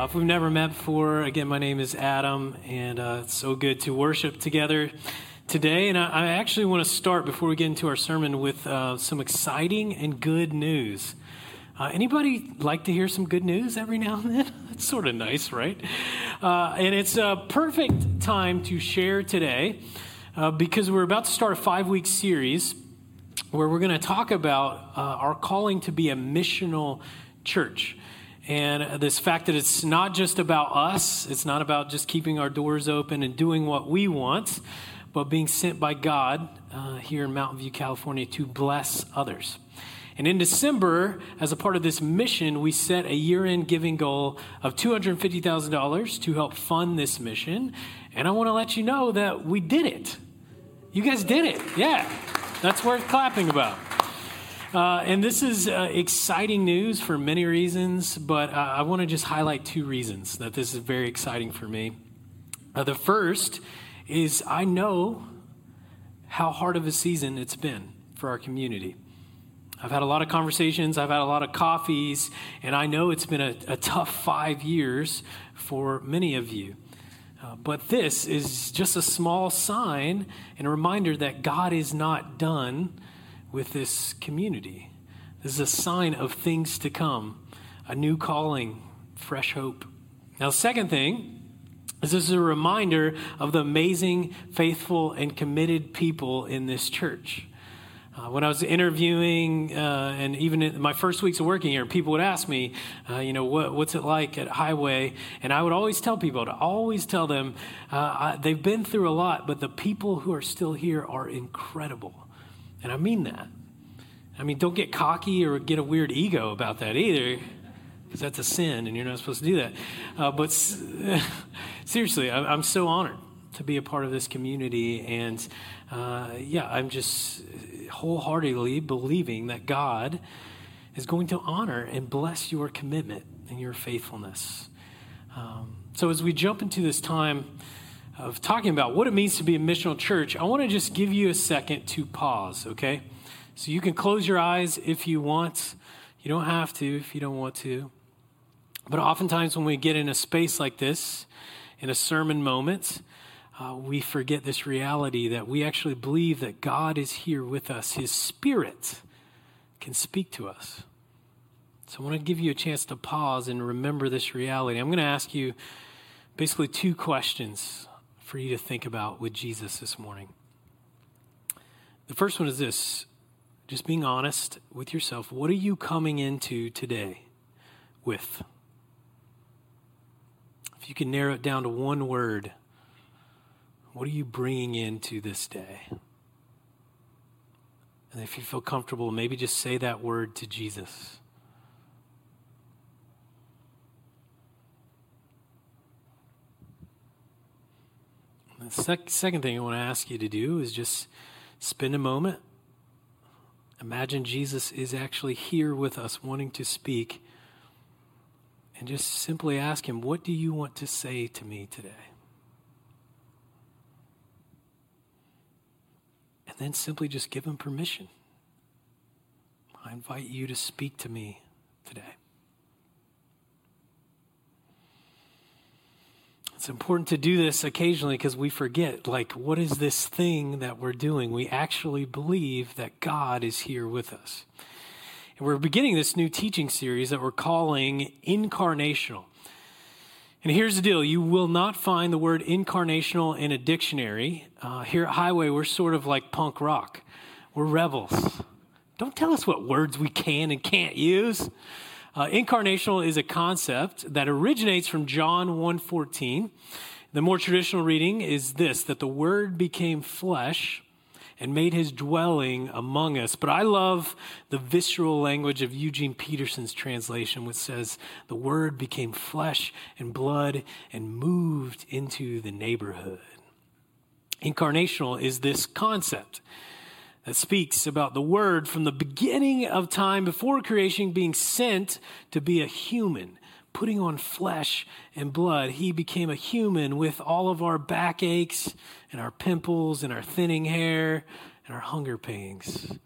Uh, if we've never met before, again, my name is Adam, and uh, it's so good to worship together today. And I, I, actually want to start before we get into our sermon with uh, some exciting and good news. Uh, anybody like to hear some good news every now and then? That's sort of nice, right? Uh, and it's a perfect time to share today uh, because we're about to start a five week series where we're going to talk about our calling to be a missional church. And this fact that it's not just about us, it's not about just keeping our doors open and doing what we want, but being sent by God uh, here in Mountain View, California to bless others. And in December, as a part of this mission, we set a year end giving goal of $250,000 to help fund this mission. And I want to let you know that we did it. You guys did it. Yeah. That's worth clapping about. Uh, and this is uh, exciting news for many reasons, but uh, I want to just highlight two reasons that this is very exciting for me. Uh, the first is I know how hard of a season it's been for our community. I've had a lot of conversations, I've had a lot of coffees, and I know it's been a, a tough five years for many of you. Uh, but this is just a small sign and a reminder that God is not done with this community. This is a sign of things to come, a new calling, fresh hope. Now, the second thing is this is a reminder of the amazing, faithful, and committed people in this church. Uh, when I was interviewing, uh, and even in my first weeks of working here, people would ask me, uh, you know, what, what's it like at Highway? And I would always tell people, to always tell them, uh, I, they've been through a lot, but the people who are still here are incredible. And I mean that. I mean, don't get cocky or get a weird ego about that either, because that's a sin and you're not supposed to do that. Uh, but seriously, I, am so honored to be a part of this community. And uh, yeah, I'm just wholeheartedly believing that God is going to honor and bless your commitment and your faithfulness. Um, so as we jump into this time, of talking about what it means to be a missional church, I want to just give you a second to pause, okay? So you can close your eyes if you want. You don't have to if you don't want to. But oftentimes, when we get in a space like this, in a sermon moment, uh, we forget this reality that we actually believe that God is here with us. His Spirit can speak to us. So I want to give you a chance to pause and remember this reality. I'm going to ask you basically two questions for you to think about with Jesus this morning. The first one is this just being honest with yourself. What are you coming into today with? If you can narrow it down to one word, what are you bringing into this day? And if you feel comfortable, maybe just say that word to Jesus. The sec- second thing I want to ask you to do is just spend a moment. Imagine Jesus is actually here with us, wanting to speak. And just simply ask him, What do you want to say to me today? And then simply just give him permission. I invite you to speak to me today. It's important to do this occasionally because we forget, like, what is this thing that we're doing? We actually believe that God is here with us. And we're beginning this new teaching series that we're calling Incarnational. And here's the deal you will not find the word incarnational in a dictionary. Uh, here at Highway, we're sort of like punk rock, we're rebels. Don't tell us what words we can and can't use. Uh, incarnational is a concept that originates from John 1:14. The more traditional reading is this that the word became flesh and made his dwelling among us. But I love the visceral language of Eugene Peterson's translation, which says, The word became flesh and blood and moved into the neighborhood. Incarnational is this concept that speaks about the Word from the beginning of time before creation being sent to be a human, putting on flesh and blood. He became a human with all of our backaches and our pimples and our thinning hair and our hunger pangs.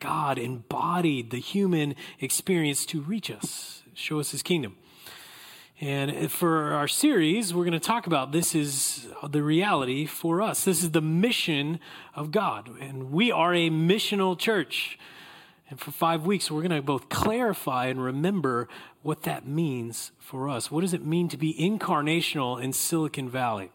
God embodied the human experience to reach us, show us His kingdom. And for our series, we're going to talk about this is the reality for us. This is the mission of God. And we are a missional church. And for five weeks, we're going to both clarify and remember what that means for us. What does it mean to be incarnational in Silicon Valley?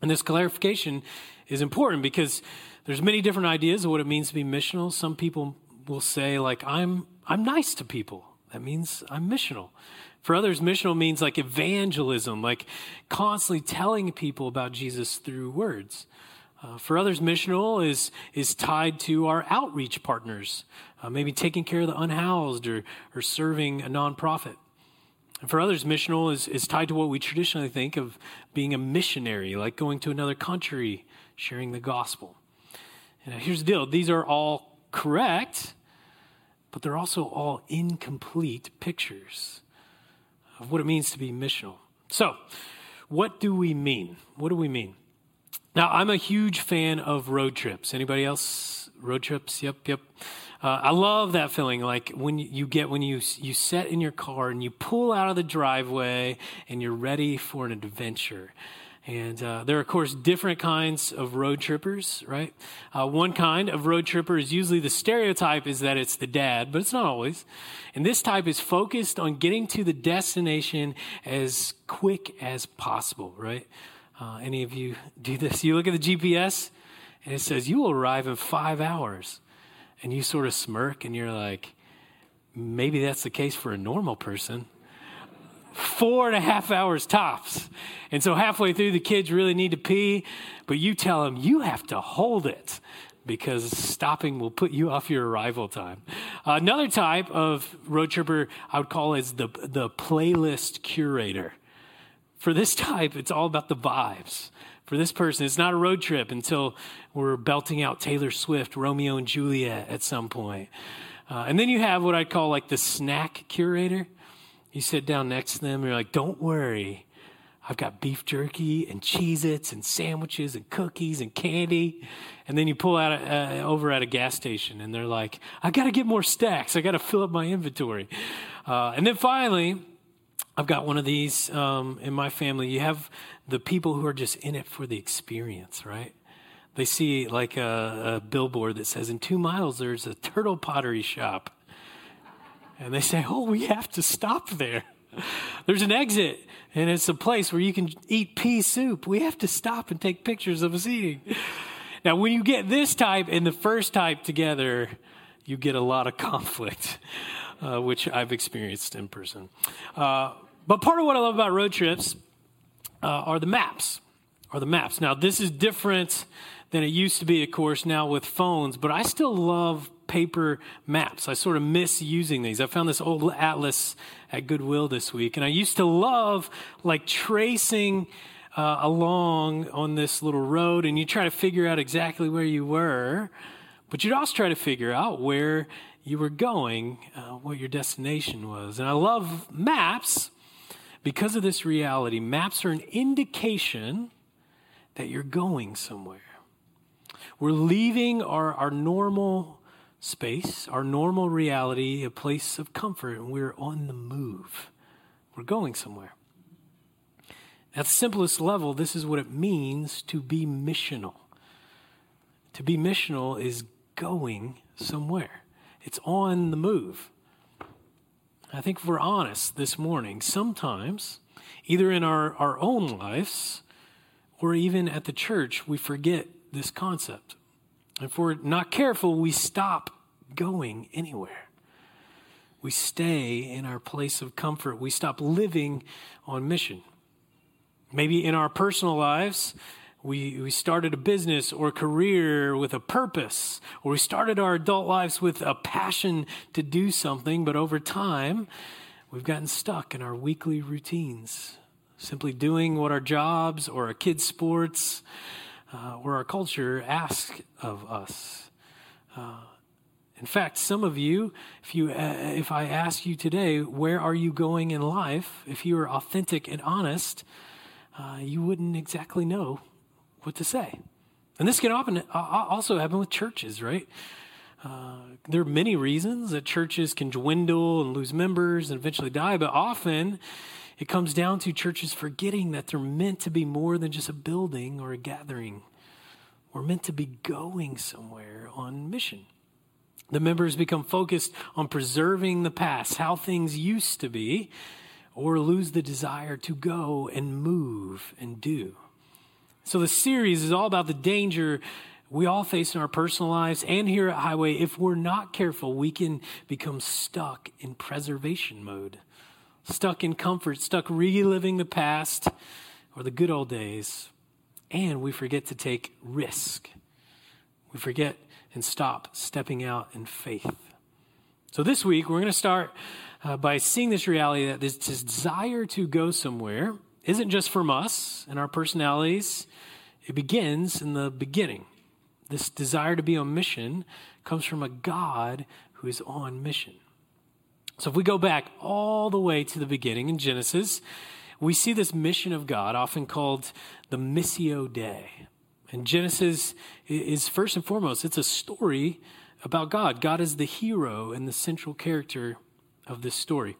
And this clarification is important because there's many different ideas of what it means to be missional. Some people will say, like, I'm, I'm nice to people. That means I'm missional. For others, missional means like evangelism, like constantly telling people about Jesus through words. Uh, for others, missional is, is tied to our outreach partners, uh, maybe taking care of the unhoused or, or serving a nonprofit. And for others, missional is, is tied to what we traditionally think of being a missionary, like going to another country, sharing the gospel. And here's the deal these are all correct, but they're also all incomplete pictures of what it means to be missional. So, what do we mean? What do we mean? Now, I'm a huge fan of road trips. Anybody else? Road trips? Yep, yep. Uh, I love that feeling, like when you get when you you set in your car and you pull out of the driveway and you're ready for an adventure. And uh, there are, of course, different kinds of road trippers, right? Uh, one kind of road tripper is usually the stereotype is that it's the dad, but it's not always. And this type is focused on getting to the destination as quick as possible, right? Uh, any of you do this? You look at the GPS and it says you will arrive in five hours. And you sort of smirk and you're like, maybe that's the case for a normal person four and a half hours tops. And so halfway through, the kids really need to pee, but you tell them you have to hold it because stopping will put you off your arrival time. Another type of road tripper I would call is the, the playlist curator. For this type, it's all about the vibes. For this person, it's not a road trip until we're belting out Taylor Swift, Romeo and Juliet at some point. Uh, and then you have what I'd call like the snack curator. You sit down next to them, and you're like, don't worry. I've got beef jerky and Cheez Its and sandwiches and cookies and candy. And then you pull out uh, over at a gas station and they're like, I got to get more stacks. I got to fill up my inventory. Uh, and then finally, I've got one of these um, in my family. You have the people who are just in it for the experience, right? They see like a, a billboard that says, In two miles, there's a turtle pottery shop. And they say, Oh, we have to stop there. There's an exit, and it's a place where you can eat pea soup. We have to stop and take pictures of us eating. Now, when you get this type and the first type together, you get a lot of conflict, uh, which I've experienced in person. Uh, but part of what I love about road trips uh, are the maps. Are the maps. Now, this is different than it used to be, of course, now with phones, but I still love paper maps. I sort of miss using these. I found this old atlas at Goodwill this week, and I used to love like tracing uh, along on this little road, and you try to figure out exactly where you were, but you'd also try to figure out where you were going, uh, what your destination was. And I love maps because of this reality. Maps are an indication that you're going somewhere. We're leaving our, our normal space, our normal reality, a place of comfort, and we're on the move. We're going somewhere. At the simplest level, this is what it means to be missional. To be missional is going somewhere, it's on the move. I think if we're honest this morning, sometimes, either in our, our own lives or even at the church, we forget this concept. If we're not careful, we stop going anywhere. We stay in our place of comfort. We stop living on mission. Maybe in our personal lives, we, we started a business or career with a purpose, or we started our adult lives with a passion to do something, but over time, we've gotten stuck in our weekly routines, simply doing what our jobs or our kids' sports uh, or our culture ask of us. Uh, in fact, some of you, if you, uh, if I ask you today, where are you going in life? If you were authentic and honest, uh, you wouldn't exactly know what to say. And this can often uh, also happen with churches, right? Uh, there are many reasons that churches can dwindle and lose members and eventually die, but often It comes down to churches forgetting that they're meant to be more than just a building or a gathering. We're meant to be going somewhere on mission. The members become focused on preserving the past, how things used to be, or lose the desire to go and move and do. So the series is all about the danger we all face in our personal lives and here at Highway. If we're not careful, we can become stuck in preservation mode, stuck in comfort, stuck reliving the past or the good old days. And we forget to take risk. We forget and stop stepping out in faith. So this week, we're going to start uh, by seeing this reality that this desire to go somewhere isn't just from us and our personalities, it begins in the beginning. This desire to be on mission comes from a God who is on mission. So if we go back all the way to the beginning in Genesis, we see this mission of God, often called the Missio Dei. And Genesis is first and foremost, it's a story about God. God is the hero and the central character of this story.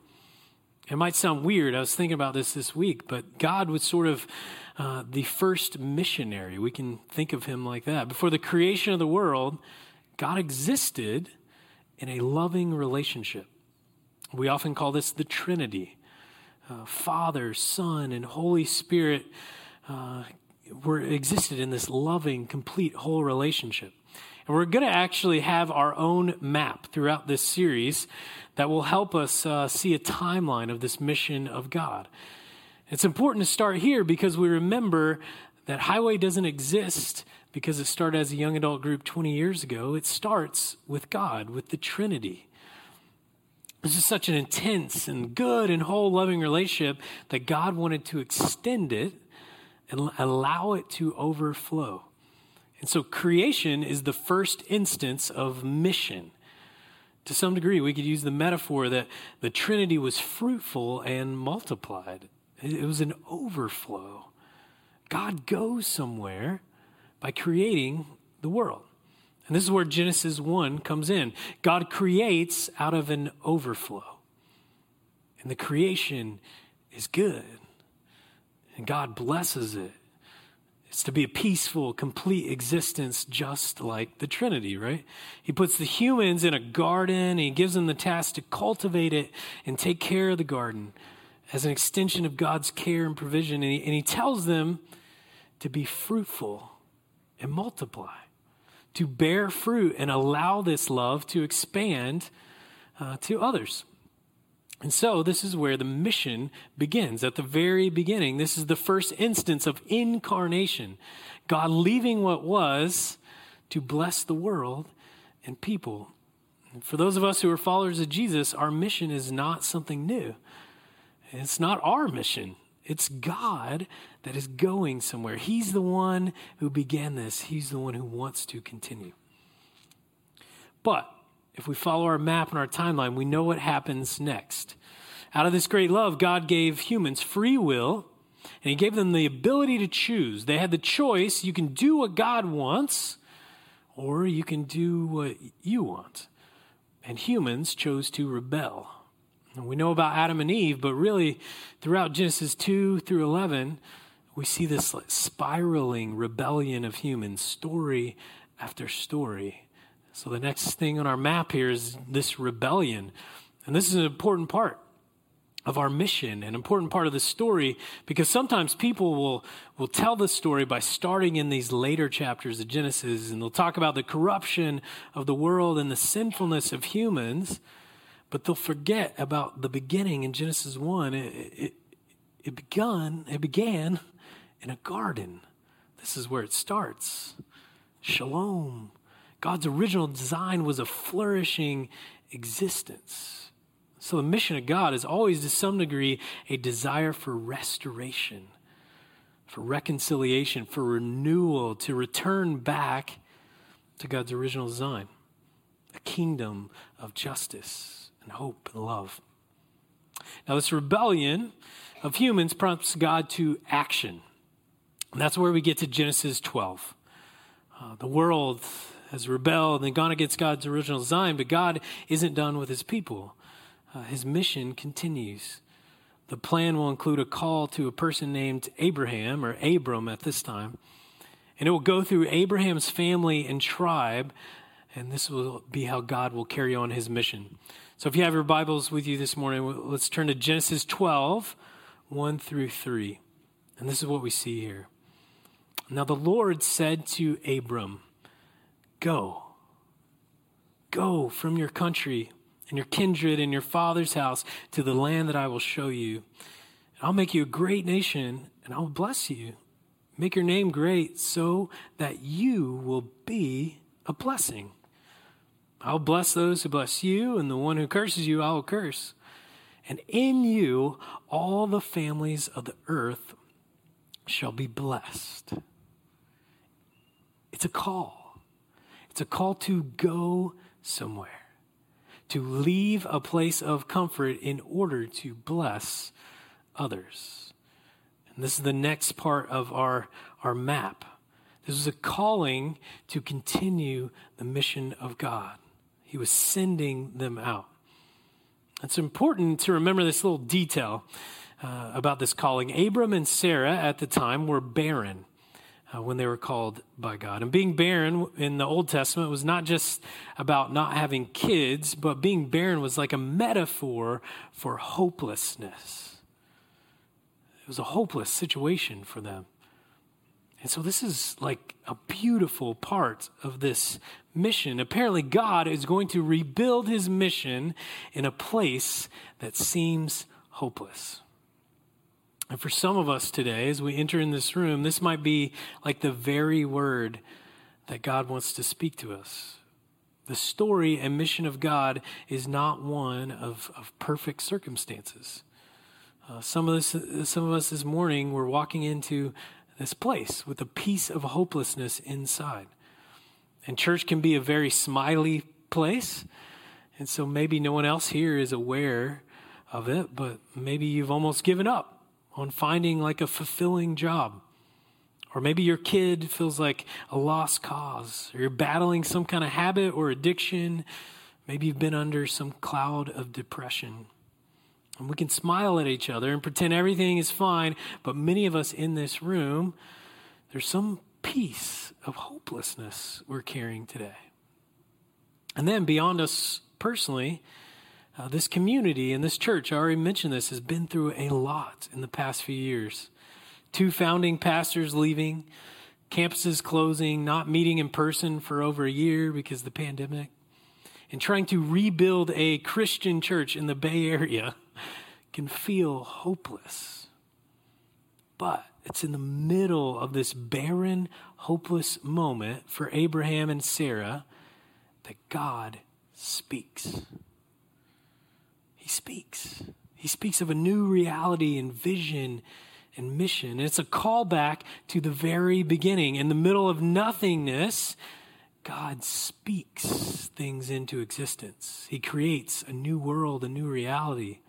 It might sound weird. I was thinking about this this week, but God was sort of uh, the first missionary. We can think of him like that. Before the creation of the world, God existed in a loving relationship. We often call this the Trinity uh, Father, Son, and Holy Spirit uh, were existed in this loving, complete, whole relationship. And we're going to actually have our own map throughout this series that will help us uh, see a timeline of this mission of God. It's important to start here because we remember that Highway doesn't exist because it started as a young adult group 20 years ago. It starts with God, with the Trinity. This is such an intense and good and whole loving relationship that God wanted to extend it and allow it to overflow. And so creation is the first instance of mission. To some degree, we could use the metaphor that the Trinity was fruitful and multiplied. It was an overflow. God goes somewhere by creating the world. And this is where Genesis 1 comes in. God creates out of an overflow. And the creation is good. And God blesses it. It's to be a peaceful, complete existence, just like the Trinity, right? He puts the humans in a garden he gives them the task to cultivate it and take care of the garden as an extension of God's care and provision. And he, and he tells them to be fruitful and multiply, to bear fruit and allow this love to expand uh, to others. And so, this is where the mission begins. At the very beginning, this is the first instance of incarnation. God leaving what was to bless the world and people. And for those of us who are followers of Jesus, our mission is not something new. It's not our mission. It's God that is going somewhere. He's the one who began this, He's the one who wants to continue. But if we follow our map and our timeline, we know what happens next. Out of this great love, God gave humans free will, and He gave them the ability to choose. They had the choice you can do what God wants, or you can do what you want. And humans chose to rebel. And we know about Adam and Eve, but really, throughout Genesis 2 through 11, we see this spiraling rebellion of humans, story after story. So the next thing on our map here is this rebellion. And this is an important part of our mission, an important part of the story, because sometimes people will, will tell the story by starting in these later chapters of Genesis, and they'll talk about the corruption of the world and the sinfulness of humans, but they'll forget about the beginning in Genesis 1. It, it, it begun, it began in a garden. This is where it starts. Shalom, God's original design was a flourishing existence. So the mission of God is always, to some degree, a desire for restoration, for reconciliation, for renewal, to return back to God's original design a kingdom of justice and hope and love. Now, this rebellion of humans prompts God to action. And that's where we get to Genesis 12. Uh, the world has rebelled and gone against God's original design, but God isn't done with his people. Uh, his mission continues. The plan will include a call to a person named Abraham, or Abram at this time. And it will go through Abraham's family and tribe, and this will be how God will carry on his mission. So if you have your Bibles with you this morning, let's turn to Genesis 12, 1 through 3. And this is what we see here. Now the Lord said to Abram, Go, go from your country and your kindred and your father's house to the land that I will show you. And I'll make you a great nation and I will bless you. Make your name great so that you will be a blessing. I'll bless those who bless you, and the one who curses you, I will curse. And in you, all the families of the earth shall be blessed. It's a call. It's a call to go somewhere, to leave a place of comfort in order to bless others. And this is the next part of our, our map. This is a calling to continue the mission of God. He was sending them out. It's important to remember this little detail uh, about this calling. Abram and Sarah at the time were barren uh, when they were called by God. And being barren in the Old Testament was not just about not having kids, but being barren was like a metaphor for hopelessness. It was a hopeless situation for them. And so, this is like a beautiful part of this mission. Apparently, God is going to rebuild his mission in a place that seems hopeless. And for some of us today, as we enter in this room, this might be like the very word that God wants to speak to us. The story and mission of God is not one of, of perfect circumstances. Uh, some, of this, some of us this morning we're walking into this place with a piece of hopelessness inside. And church can be a very smiley place. And so maybe no one else here is aware of it, but maybe you've almost given up on finding like a fulfilling job. Or maybe your kid feels like a lost cause, or you're battling some kind of habit or addiction. Maybe you've been under some cloud of depression. And we can smile at each other and pretend everything is fine, but many of us in this room, there's some piece of hopelessness we're carrying today. And then beyond us personally, uh, this community and this church, I already mentioned this, has been through a lot in the past few years. Two founding pastors leaving, campuses closing, not meeting in person for over a year because of the pandemic, and trying to rebuild a Christian church in the Bay Area can feel hopeless. But it's in the middle of this barren, hopeless moment for Abraham and Sarah that God speaks. He speaks. He speaks of a new reality and vision and mission. And it's a callback to the very beginning. In the middle of nothingness, God speaks things into existence. He creates a new world, a new reality.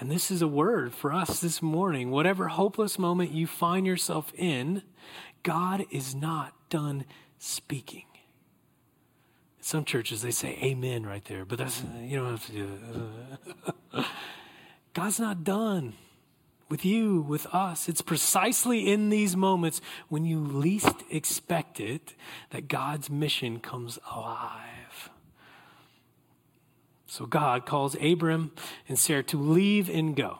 And this is a word for us this morning. Whatever hopeless moment you find yourself in, God is not done speaking some churches they say amen right there, but that's mm-hmm. you don't have to do that. God's not done with you, with us. It's precisely in these moments when you least expect it that God's mission comes alive. So God calls Abram and Sarah to leave and go.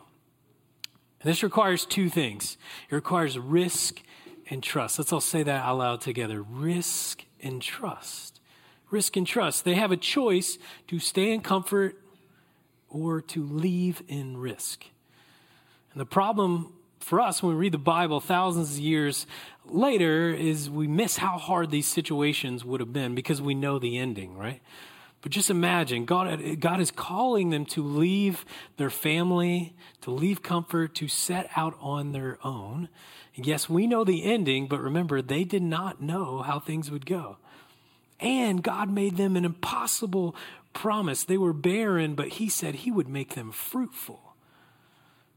And this requires two things it requires risk and trust. Let's all say that out loud together risk and trust risk and trust. They have a choice to stay in comfort or to leave in risk. And the problem for us when we read the Bible thousands of years later is we miss how hard these situations would have been because we know the ending, right? But just imagine God, God is calling them to leave their family, to leave comfort, to set out on their own. And yes, we know the ending, but remember, they did not know how things would go. And God made them an impossible promise. They were barren, but He said He would make them fruitful.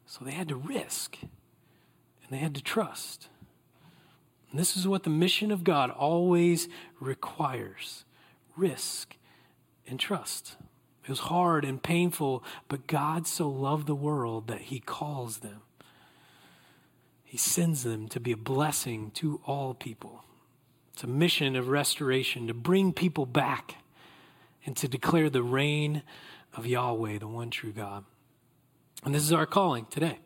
So they had to risk and they had to trust. And this is what the mission of God always requires risk and trust. It was hard and painful, but God so loved the world that he calls them. He sends them to be a blessing to all people. It's a mission of restoration to bring people back and to declare the reign of Yahweh, the one true God. And this is our calling today.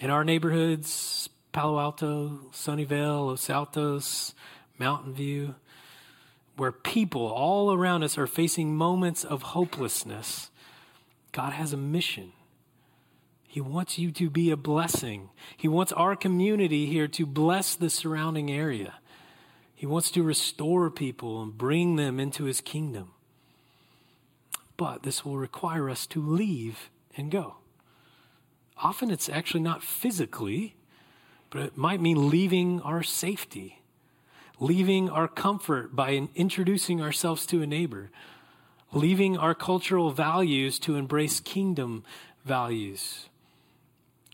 In our neighborhoods, Palo Alto, Sunnyvale, Los Altos, Mountain View, where people all around us are facing moments of hopelessness, God has a mission. He wants you to be a blessing. He wants our community here to bless the surrounding area. He wants to restore people and bring them into his kingdom. But this will require us to leave and go. Often it's actually not physically, but it might mean leaving our safety leaving our comfort by introducing ourselves to a neighbor, leaving our cultural values to embrace kingdom values,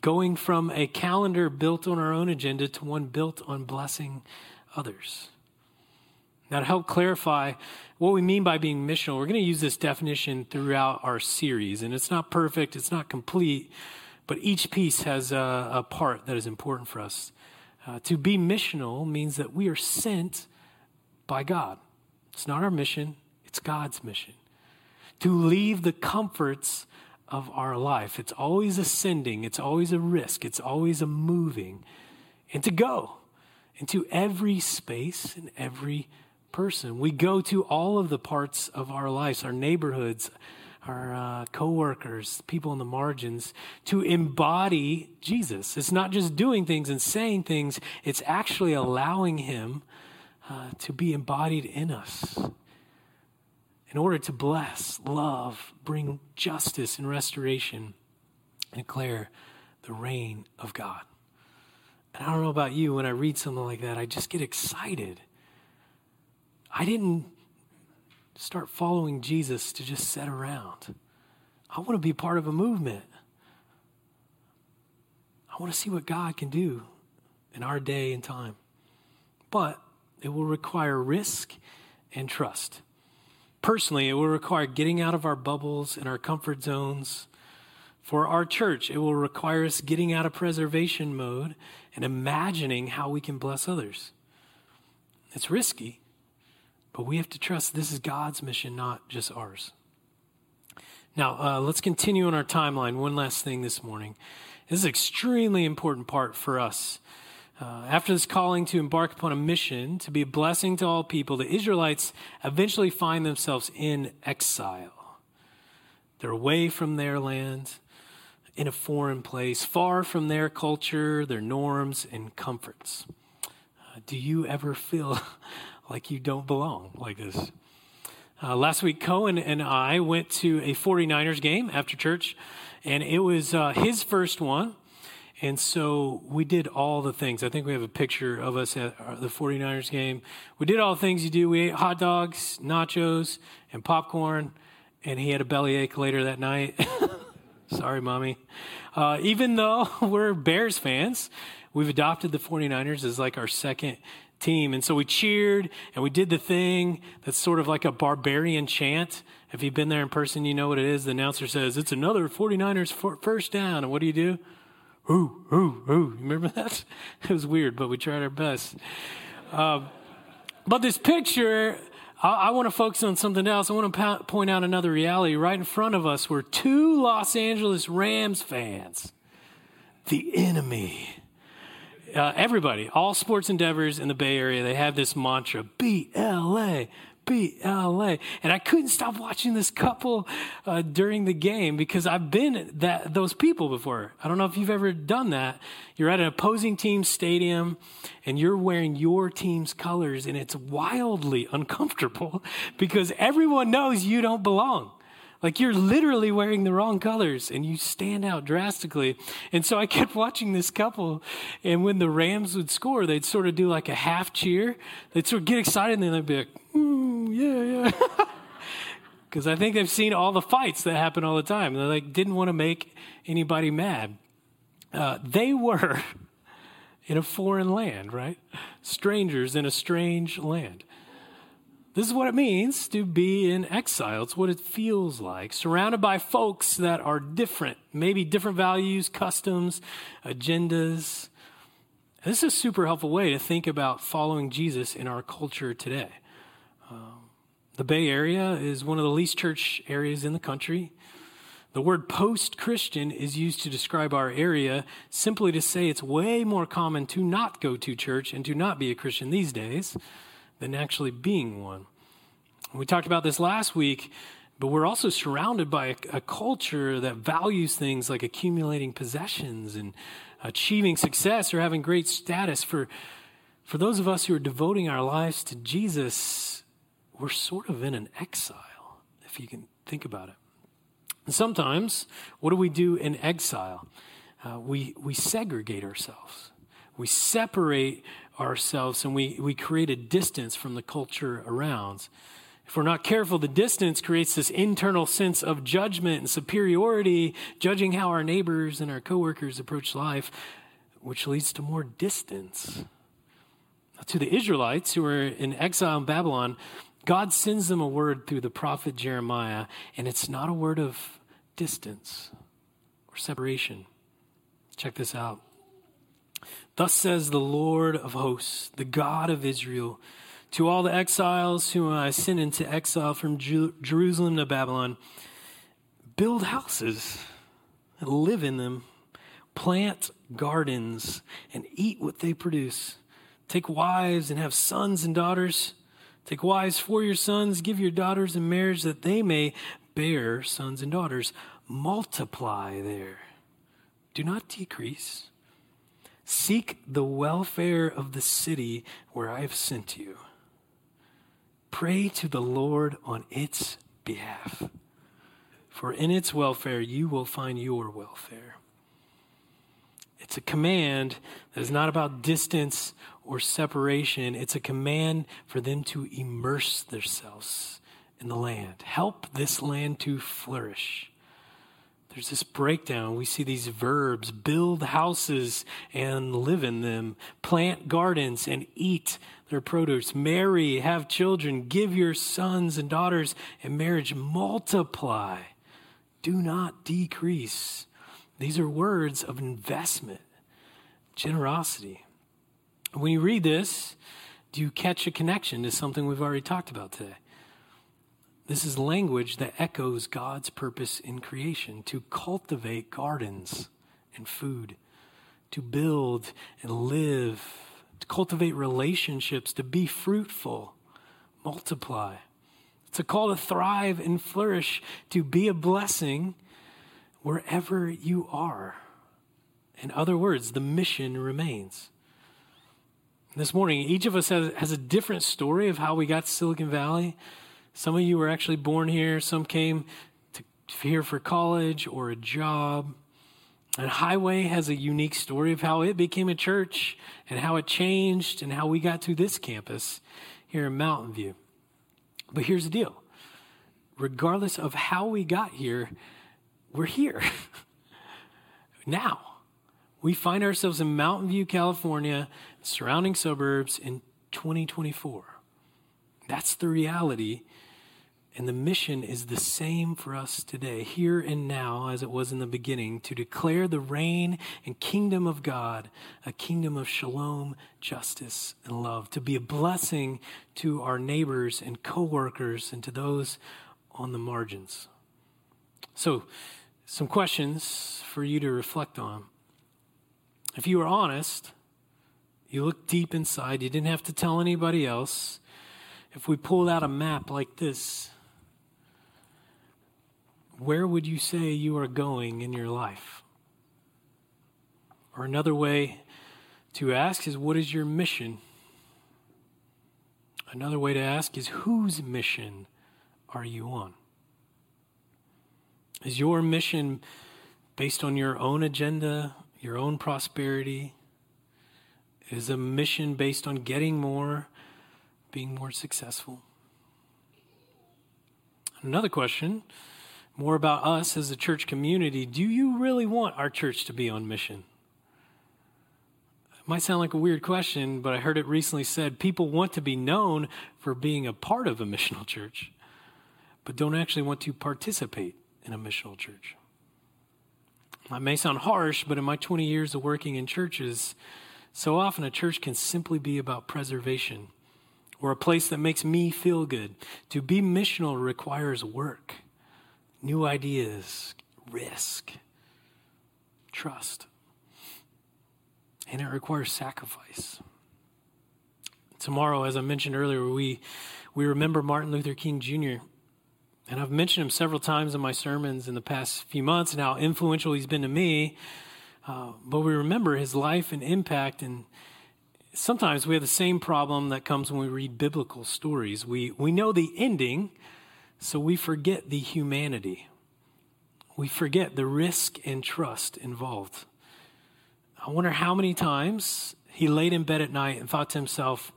going from a calendar built on our own agenda to one built on blessing others. Now, to help clarify what we mean by being missional, we're going to use this definition throughout our series. And it's not perfect, it's not complete, but each piece has a, a part that is important for us. Uh, to be missional means that we are sent by God. It's not our mission, it's God's mission. To leave the comforts of our life. It's always ascending, it's always a risk, it's always a moving, and to go into every space and every person. We go to all of the parts of our lives, our neighborhoods, our uh, coworkers, people in the margins, to embody Jesus. It's not just doing things and saying things, it's actually allowing Him uh, to be embodied in us in order to bless, love, bring justice and restoration, and declare the reign of God. And I don't know about you, when I read something like that, I just get excited. I didn't start following Jesus to just sit around. I want to be part of a movement. I want to see what God can do in our day and time. But it will require risk and trust. Personally, it will require getting out of our bubbles and our comfort zones. For our church, it will require us getting out of preservation mode and imagining how we can bless others. It's risky, but we have to trust this is God's mission, not just ours. Now, uh, let's continue on our timeline. One last thing this morning. This is an extremely important part for us. Uh, after this calling to embark upon a mission to be a blessing to all people, the Israelites eventually find themselves in exile. They're away from their land, in a foreign place, far from their culture, their norms, and comforts. Uh, do you ever feel like you don't belong like this. Uh, last week, Cohen and I went to a 49ers game after church, and it was uh, his first one. And so we did all the things. I think we have a picture of us at uh, the 49ers game. We did all the things you do. We ate hot dogs, nachos, and popcorn, and he had a bellyache later that night. Sorry, mommy. Uh, even though we're Bears fans, we've adopted the 49ers as like our second team. And so we cheered and we did the thing that's sort of like a barbarian chant. If you've been there in person, you know what it is. The announcer says, It's another 49ers first down. And what do you do? Ooh, ooh, ooh. Remember that? It was weird, but we tried our best. Uh, but this picture, I, I want to focus on something else. I want to po- point out another reality. Right in front of us were two Los Angeles Rams fans, the enemy uh, everybody, all sports endeavors in the Bay Area, they have this mantra BLA, BLA. And I couldn't stop watching this couple uh, during the game because I've been that those people before. I don't know if you've ever done that. You're at an opposing team stadium and you're wearing your team's colors, and it's wildly uncomfortable because everyone knows you don't belong. Like you're literally wearing the wrong colors and you stand out drastically. And so I kept watching this couple, and when the Rams would score, they'd sort of do like a half cheer. They'd sort of get excited and then they'd be like, mm, yeah, yeah. Because I think they've seen all the fights that happen all the time. They like didn't want to make anybody mad. Uh, they were in a foreign land, right? Strangers in a strange land. This is what it means to be in exile. It's what it feels like, surrounded by folks that are different, maybe different values, customs, agendas. This is a super helpful way to think about following Jesus in our culture today. Um, the Bay Area is one of the least church areas in the country. The word post Christian is used to describe our area simply to say it's way more common to not go to church and to not be a Christian these days than actually being one. We talked about this last week, but we're also surrounded by a, a, culture that values things like accumulating possessions and achieving success or having great status. For, for those of us who are devoting our lives to Jesus, we're sort of in an exile, if you can think about it. And sometimes, what do we do in exile? Uh, we, we segregate ourselves. We separate ourselves and we, we create a distance from the culture around. If we're not careful, the distance creates this internal sense of judgment and superiority, judging how our neighbors and our coworkers approach life, which leads to more distance. To the Israelites who are in exile in Babylon, God sends them a word through the prophet Jeremiah, and it's not a word of distance or separation. Check this out. Thus says the Lord of hosts, the God of Israel, to all the exiles whom I sent into exile from Jerusalem to Babylon build houses and live in them, plant gardens and eat what they produce. Take wives and have sons and daughters. Take wives for your sons, give your daughters in marriage that they may bear sons and daughters. Multiply there. Do not decrease. Seek the welfare of the city where I have sent you. Pray to the Lord on its behalf, for in its welfare you will find your welfare. It's a command that is not about distance or separation. It's a command for them to immerse themselves in the land, help this land to flourish there's this breakdown. We see these verbs build houses and live in them, plant gardens and eat their produce, marry, have children, give your sons and daughters in marriage, multiply, do not decrease. These are words of investment, generosity. When you read this, do you catch a connection to something we've already talked about today? This is language that echoes God's purpose in creation to cultivate gardens and food, to build and live, to cultivate relationships, to be fruitful, multiply. It's a call to thrive and flourish, to be a blessing wherever you are. In other words, the mission remains. This morning, each of us has, has a different story of how we got to Silicon Valley. Some of you were actually born here, some came to, here for college or a job. And Highway has a unique story of how it became a church and how it changed and how we got to this campus here in Mountain View. But here's the deal regardless of how we got here, we're here. now, we find ourselves in Mountain View, California, surrounding suburbs in 2024. That's the reality and the mission is the same for us today, here and now, as it was in the beginning, to declare the reign and kingdom of God, a kingdom of shalom, justice, and love, to be a blessing to our neighbors and coworkers and to those on the margins. So, some questions for you to reflect on. If you were honest, you look deep inside, you didn't have to tell anybody else. If we pulled out a map like this, where would you say you are going in your life? Or another way to ask is, what is your mission? Another way to ask is, whose mission are you on? Is your mission based on your own agenda, your own prosperity? Is a mission based on getting more, being more successful? Another question more about us as a church community. Do you really want our church to be on mission? It might sound like a weird question, but I heard it recently said people want to be known for being a part of a missional church, but don't actually want to participate in a missional church. That may sound harsh, but in my 20 years of working in churches, so often a church can simply be about preservation or a place that makes me feel good. To be missional requires work, new ideas, risk, trust and it requires sacrifice. Tomorrow, as I mentioned earlier, we, we remember Martin Luther King Jr., and I've mentioned him several times in my sermons in the past few months and how influential he's been to me. Uh, but we remember his life and impact, and sometimes we have the same problem that comes when we read biblical stories. We, we know the ending, so we forget the humanity. We forget the risk and trust involved. I wonder how many times he laid in bed at night and thought to himself,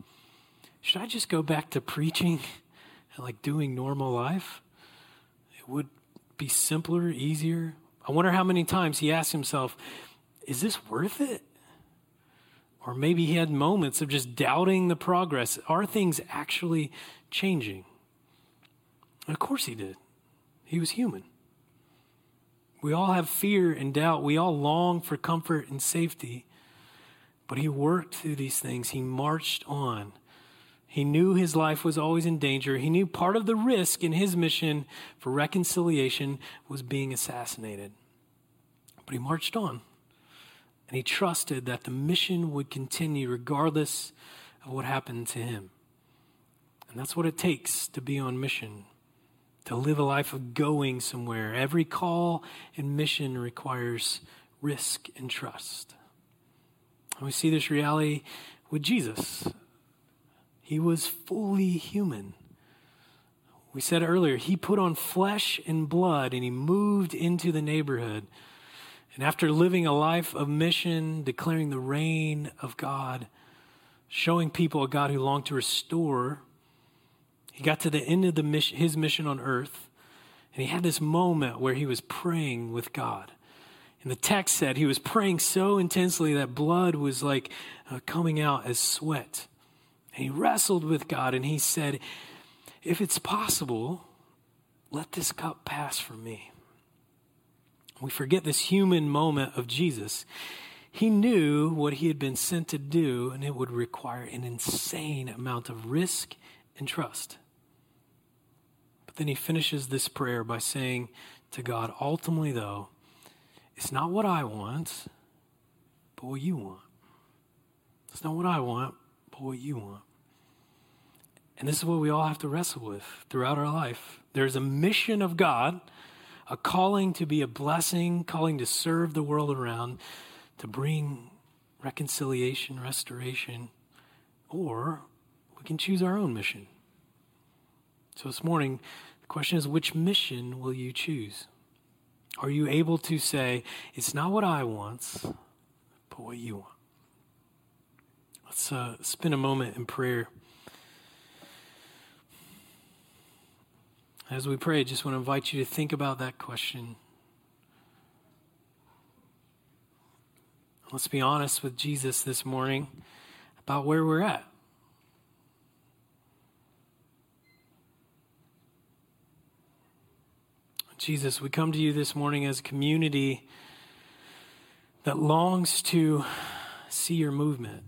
should I just go back to preaching and like doing normal life? It would be simpler, easier. I wonder how many times he asked himself, is this worth it? Or maybe he had moments of just doubting the progress. Are things actually changing? And of course he did. He was human. We all have fear and doubt. We all long for comfort and safety. But he worked through these things. He marched on. He knew his life was always in danger. He knew part of the risk in his mission for reconciliation was being assassinated. But he marched on. And he trusted that the mission would continue regardless of what happened to him. And that's what it takes to be on mission to live a life of going somewhere. Every call and mission requires risk and trust. And we see this reality with Jesus. He was fully human. We said earlier, he put on flesh and blood and he moved into the neighborhood. And after living a life of mission, declaring the reign of God, showing people a God who longed to restore he got to the end of the mission, his mission on earth, and he had this moment where he was praying with God. And the text said he was praying so intensely that blood was like uh, coming out as sweat. And he wrestled with God and he said, If it's possible, let this cup pass from me. We forget this human moment of Jesus. He knew what he had been sent to do, and it would require an insane amount of risk and trust. Then he finishes this prayer by saying to God, ultimately, though, it's not what I want, but what you want. It's not what I want, but what you want. And this is what we all have to wrestle with throughout our life. There's a mission of God, a calling to be a blessing, calling to serve the world around, to bring reconciliation, restoration, or we can choose our own mission. So this morning, question is which mission will you choose? Are you able to say, it's not what I want, but what you want? Let's uh, spend a moment in prayer. As we pray, I just want to invite you to think about that question. Let's be honest with Jesus this morning about where we're at. Jesus, we come to you this morning as a community that longs to see your movement,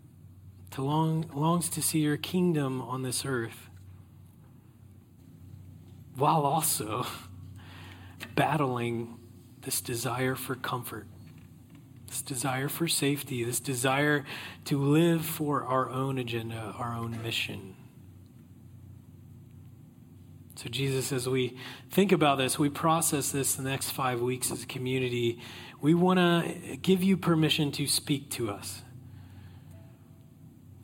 to long, longs to see your kingdom on this earth, while also battling this desire for comfort, this desire for safety, this desire to live for our own agenda, our own mission. So, Jesus, as we think about this, we process this the next five weeks as a community, we want to give you permission to speak to us.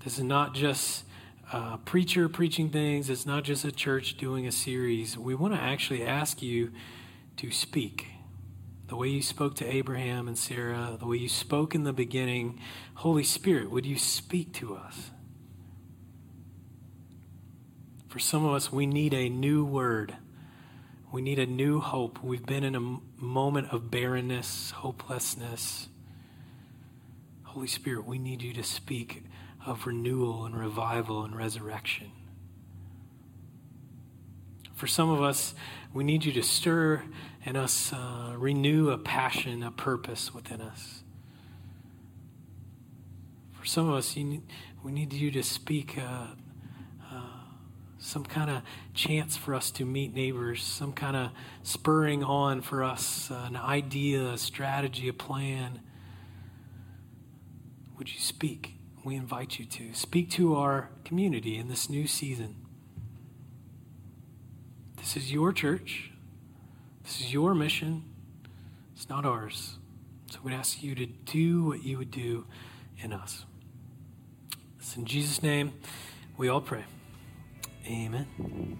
This is not just a preacher preaching things, it's not just a church doing a series. We want to actually ask you to speak. The way you spoke to Abraham and Sarah, the way you spoke in the beginning, Holy Spirit, would you speak to us? For some of us, we need a new word. We need a new hope. We've been in a moment of barrenness, hopelessness. Holy Spirit, we need you to speak of renewal and revival and resurrection. For some of us, we need you to stir in us, uh, renew a passion, a purpose within us. For some of us, need, we need you to speak uh, some kind of chance for us to meet neighbors, some kind of spurring on for us, uh, an idea, a strategy, a plan. Would you speak? We invite you to. Speak to our community in this new season. This is your church. This is your mission. It's not ours. So we'd ask you to do what you would do in us. It's in Jesus' name we all pray. Amen.